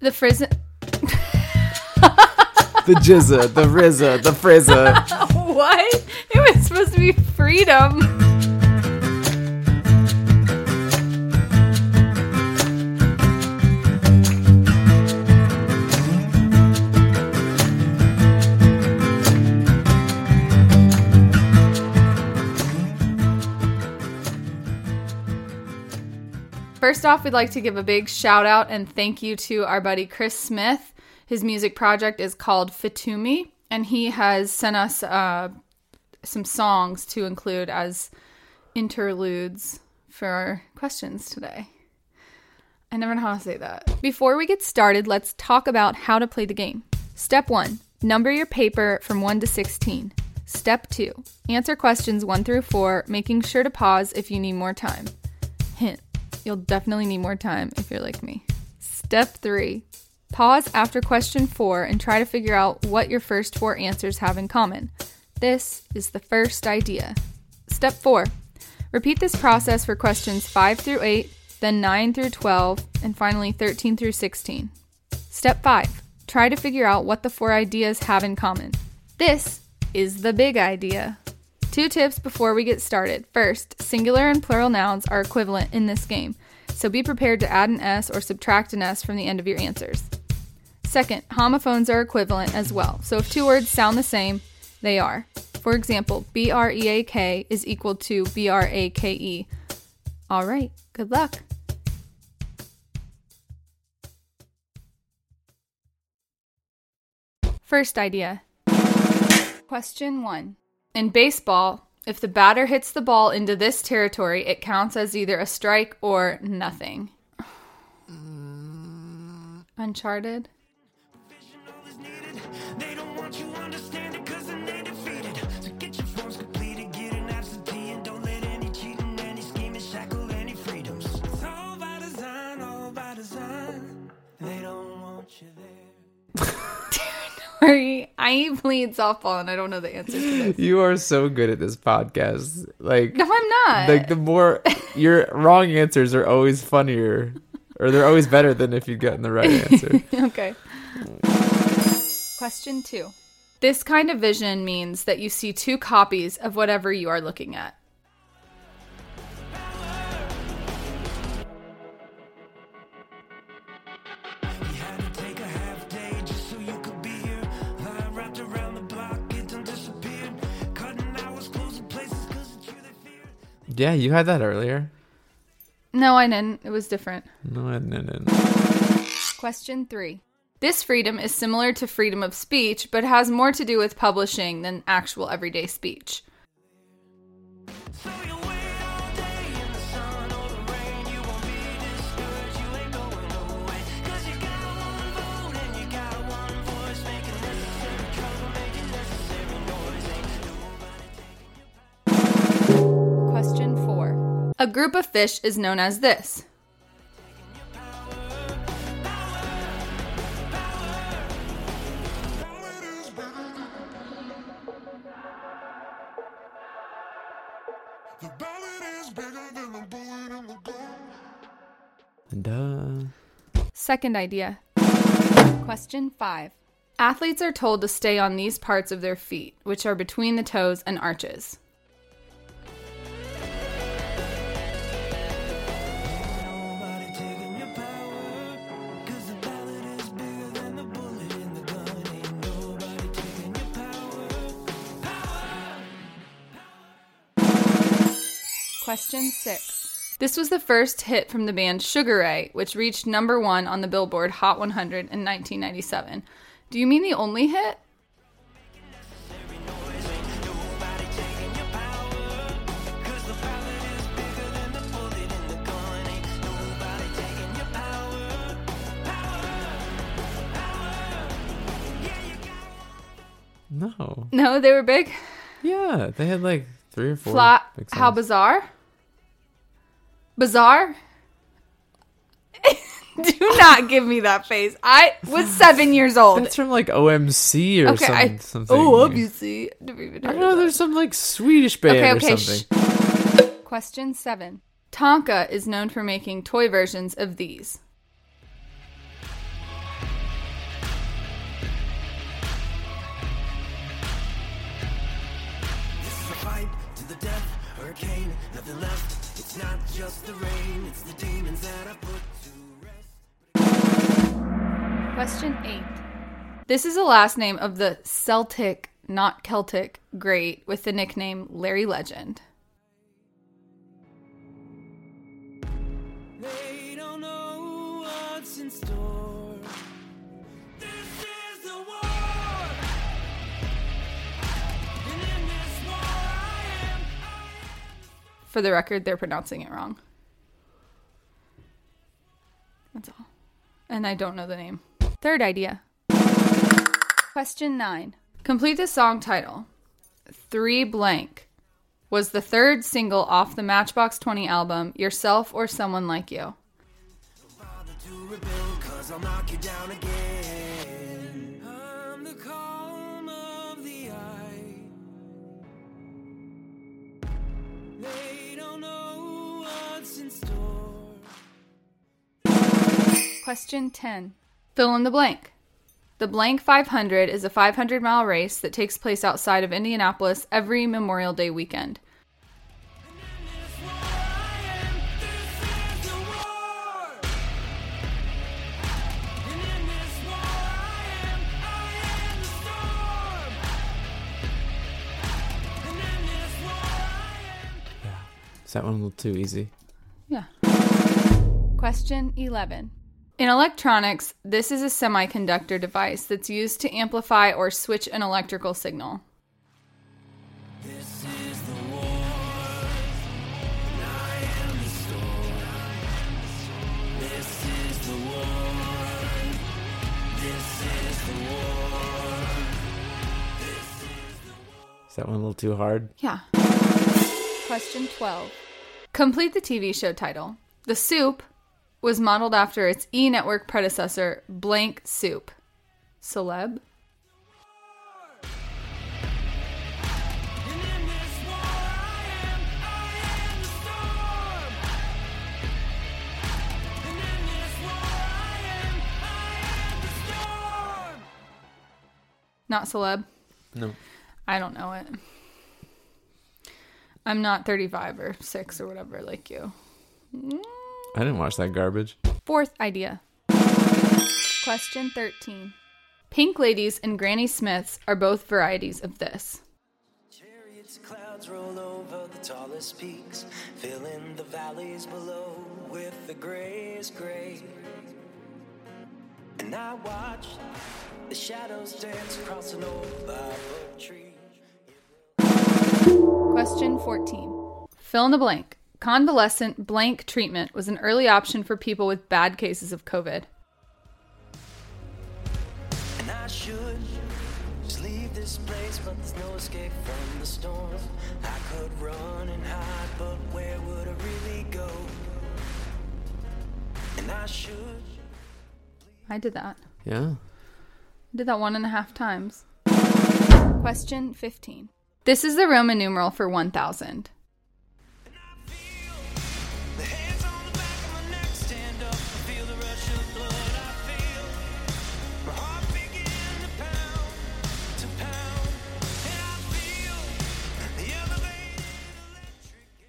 The frizz. The jizza, the rizza, the frizza. what? It was supposed to be freedom. First off, we'd like to give a big shout out and thank you to our buddy Chris Smith. His music project is called Fitumi, and he has sent us uh, some songs to include as interludes for our questions today. I never know how to say that. Before we get started, let's talk about how to play the game. Step 1 Number your paper from 1 to 16. Step 2 Answer questions 1 through 4, making sure to pause if you need more time. Hint You'll definitely need more time if you're like me. Step 3 Pause after question 4 and try to figure out what your first four answers have in common. This is the first idea. Step 4 Repeat this process for questions 5 through 8, then 9 through 12, and finally 13 through 16. Step 5 Try to figure out what the four ideas have in common. This is the big idea. Two tips before we get started. First, singular and plural nouns are equivalent in this game, so be prepared to add an S or subtract an S from the end of your answers. Second, homophones are equivalent as well, so if two words sound the same, they are. For example, B R E A K is equal to B R A K E. All right, good luck. First idea. Question 1. In baseball, if the batter hits the ball into this territory, it counts as either a strike or nothing. Uncharted? They don't want you there. Sorry, I played softball and I don't know the answer to this. You are so good at this podcast. Like, No, I'm not. like the more your wrong answers are always funnier, or they're always better than if you'd gotten the right answer. okay. Question two. This kind of vision means that you see two copies of whatever you are looking at. Yeah, you had that earlier. No, I didn't. It was different. No, I didn't. Question three. This freedom is similar to freedom of speech, but has more to do with publishing than actual everyday speech. So A group of fish is known as this. The ballad is bigger than the bullet in the gun. Duh. Second idea. Question five. Athletes are told to stay on these parts of their feet, which are between the toes and arches. Question six. This was the first hit from the band Sugar Ray, which reached number one on the Billboard Hot 100 in 1997. Do you mean the only hit? No. No, they were big. Yeah, they had like three or four. Flat. How bizarre? bizarre. Do not give me that face. I was seven years old. That's from like OMC or okay, some, I, something. Oh, obviously. Never even I know that. there's some like Swedish band okay, okay, or something. Sh- Question seven. Tonka is known for making toy versions of these to the death, hurricane, nothing left. It's not just the rain, it's the demons that I put to rest. Question eight. This is the last name of the Celtic, not Celtic, great with the nickname Larry Legend. They don't know what's in store. For the record, they're pronouncing it wrong. That's all. And I don't know the name. Third idea. Question nine. Complete the song title. Three blank was the third single off the Matchbox 20 album, Yourself or Someone Like You. Question 10. Fill in the blank. The blank 500 is a 500 mile race that takes place outside of Indianapolis every Memorial Day weekend. This war I am. This is the war. And in this war I am. I am the storm. And in this war I am. Is that one a little too easy? Yeah. Question 11. In electronics, this is a semiconductor device that's used to amplify or switch an electrical signal. This is the war. And I am the storm. This is the war. This is the war. Is that one a little too hard? Yeah. Question 12. Complete the TV show title. The Soup was modeled after its E network predecessor, Blank Soup. Celeb? And in this war I am. I am the storm. And in this war I am. I am the storm. Not celeb? No. I don't know it. I'm not 35 or 6 or whatever like you. Mm. I didn't watch that garbage. Fourth idea. Question 13. Pink Ladies and Granny Smiths are both varieties of this. Chariots clouds roll over the tallest peaks, filling the valleys below with the grayest gray. And I watch the shadows dance across an old live oak tree. Question 14. Fill in the blank. Convalescent blank treatment was an early option for people with bad cases of COVID. And I should just leave this place, but there's no escape from the storm. I could run and hide, but where would I really go? And I should. I did that. Yeah. I did that one and a half times. Question 15. This is the Roman numeral for 1000.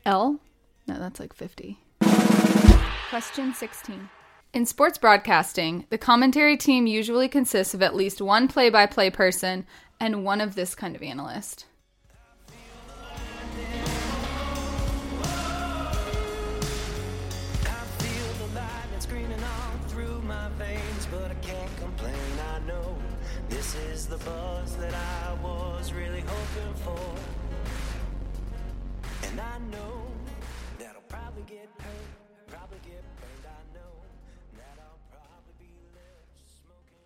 L? No, that's like 50. Question 16. In sports broadcasting, the commentary team usually consists of at least one play by play person and one of this kind of analyst. I feel the lightning screaming on through my veins, but I can't complain. I know this is the buzz that I was really hoping for. And I know that I'll probably get hurt, probably get burned. I know that I'll probably be left smoking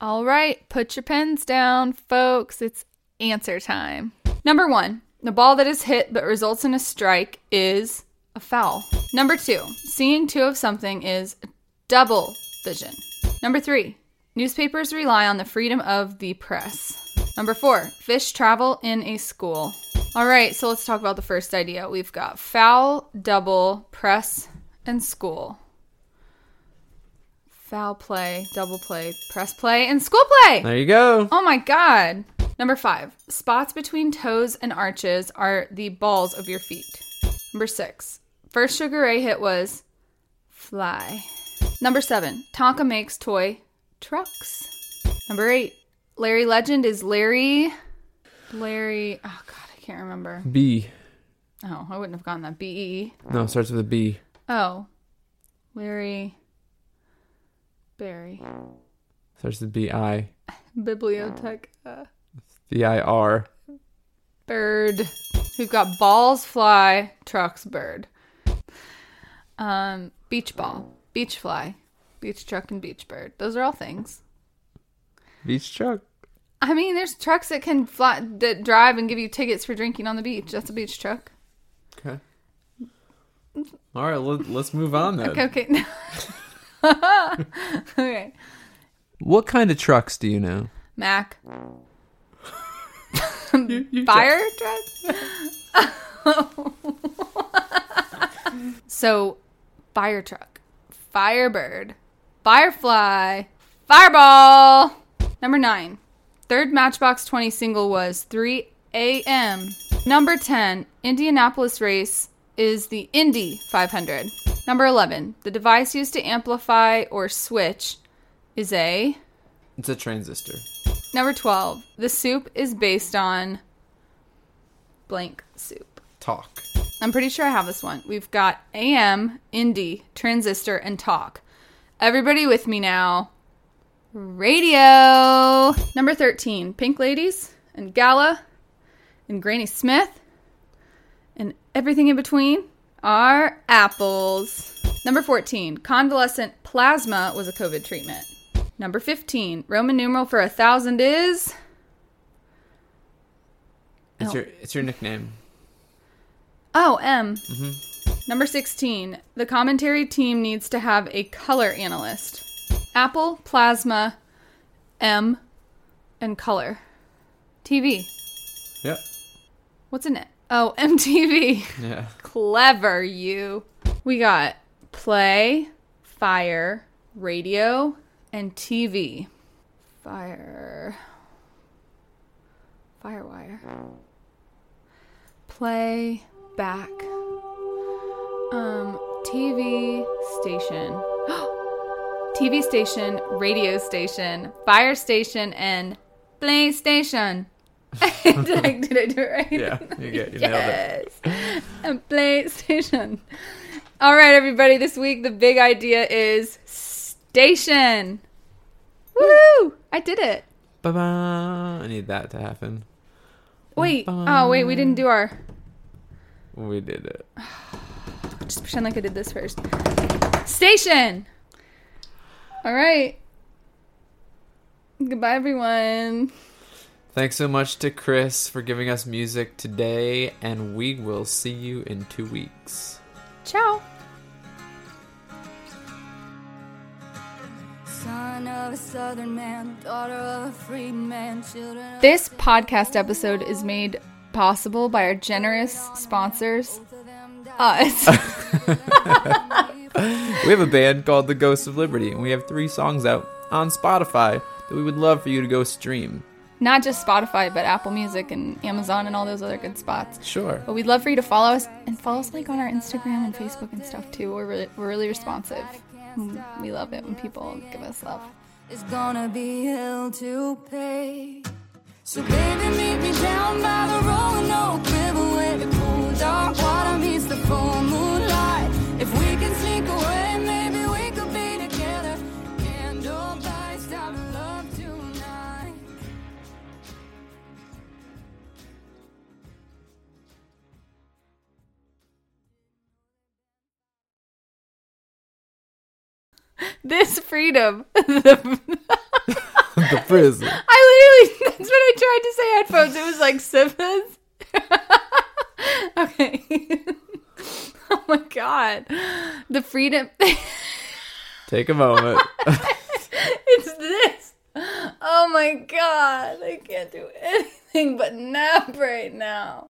on. All right, put your pens down, folks. It's answer time. Number one, the ball that is hit but results in a strike is a foul. Number two, seeing two of something is double vision. Number three, newspapers rely on the freedom of the press. Number four, fish travel in a school. All right, so let's talk about the first idea. We've got foul, double, press, and school. Foul play, double play, press play, and school play. There you go. Oh my god. Number five, spots between toes and arches are the balls of your feet. Number six, first Sugar Ray hit was Fly. Number seven, Tonka makes toy trucks. Number eight, Larry Legend is Larry. Larry. Oh, God, can't remember. B. Oh, I wouldn't have gotten that. B E. No, it starts with a B. Oh, Larry Barry. Starts with B I. Biblioteca. B I R. Bird. We've got balls, fly, trucks, bird. Um, beach ball, beach fly, beach truck, and beach bird. Those are all things. Beach truck. I mean, there's trucks that can fly, that drive and give you tickets for drinking on the beach. That's a beach truck. Okay. All right, let, let's move on then. Okay, okay. okay. What kind of trucks do you know? Mack. Fire truck? so, fire truck, firebird, firefly, fireball. Number nine. Third Matchbox 20 single was 3 a.m. Number 10. Indianapolis race is the Indy 500. Number 11. The device used to amplify or switch is a. It's a transistor. Number 12. The soup is based on blank soup. Talk. I'm pretty sure I have this one. We've got AM, Indy, Transistor, and Talk. Everybody with me now. Radio. Number 13. Pink Ladies and Gala and Granny Smith and everything in between are apples. Number 14. Convalescent plasma was a COVID treatment. Number 15. Roman numeral for a thousand is. It's Oh. your it's your nickname. Oh, M. mhm Number 16. The commentary team needs to have a color analyst. Apple, Plasma, M, and color. TV. Yep. What's in it? Oh, MTV. Yeah. Clever, you. We got play, fire, radio, and TV. Fire. Firewire. Play, back. Um, TV station. TV station, radio station, fire station, and PlayStation. did, I, did I do it right? Yeah. You get you nailed it. Yes. And PlayStation. All right, everybody. This week, the big idea is station. Woo! I did it. Ba-ba. I need that to happen. Wait. Oh, wait. We didn't do our. We did it. Just pretend like I did this first. Station. All right. Goodbye, everyone. Thanks so much to Chris for giving us music today, and we will see you in two weeks. Ciao. Son of a southern man, daughter of a free man, children of This podcast episode is made possible by our generous sponsors, us. We have a band called The Ghosts of Liberty, and we have three songs out on Spotify that we would love for you to go stream. Not just Spotify, but Apple Music and Amazon and all those other good spots. Sure. But we'd love for you to follow us and follow us like on our Instagram and Facebook and stuff too. We're really, we're really responsive. Mm, We love it when people give us love. It's gonna be hell to pay. So baby, meet me down by the rolling oak river where the cool dark water meets the full moonlight. This freedom. the, the prison. I literally, that's what I tried to say headphones. It was like sippers. okay. oh my god. The freedom. Take a moment. it's this. Oh my god. I can't do anything but nap right now.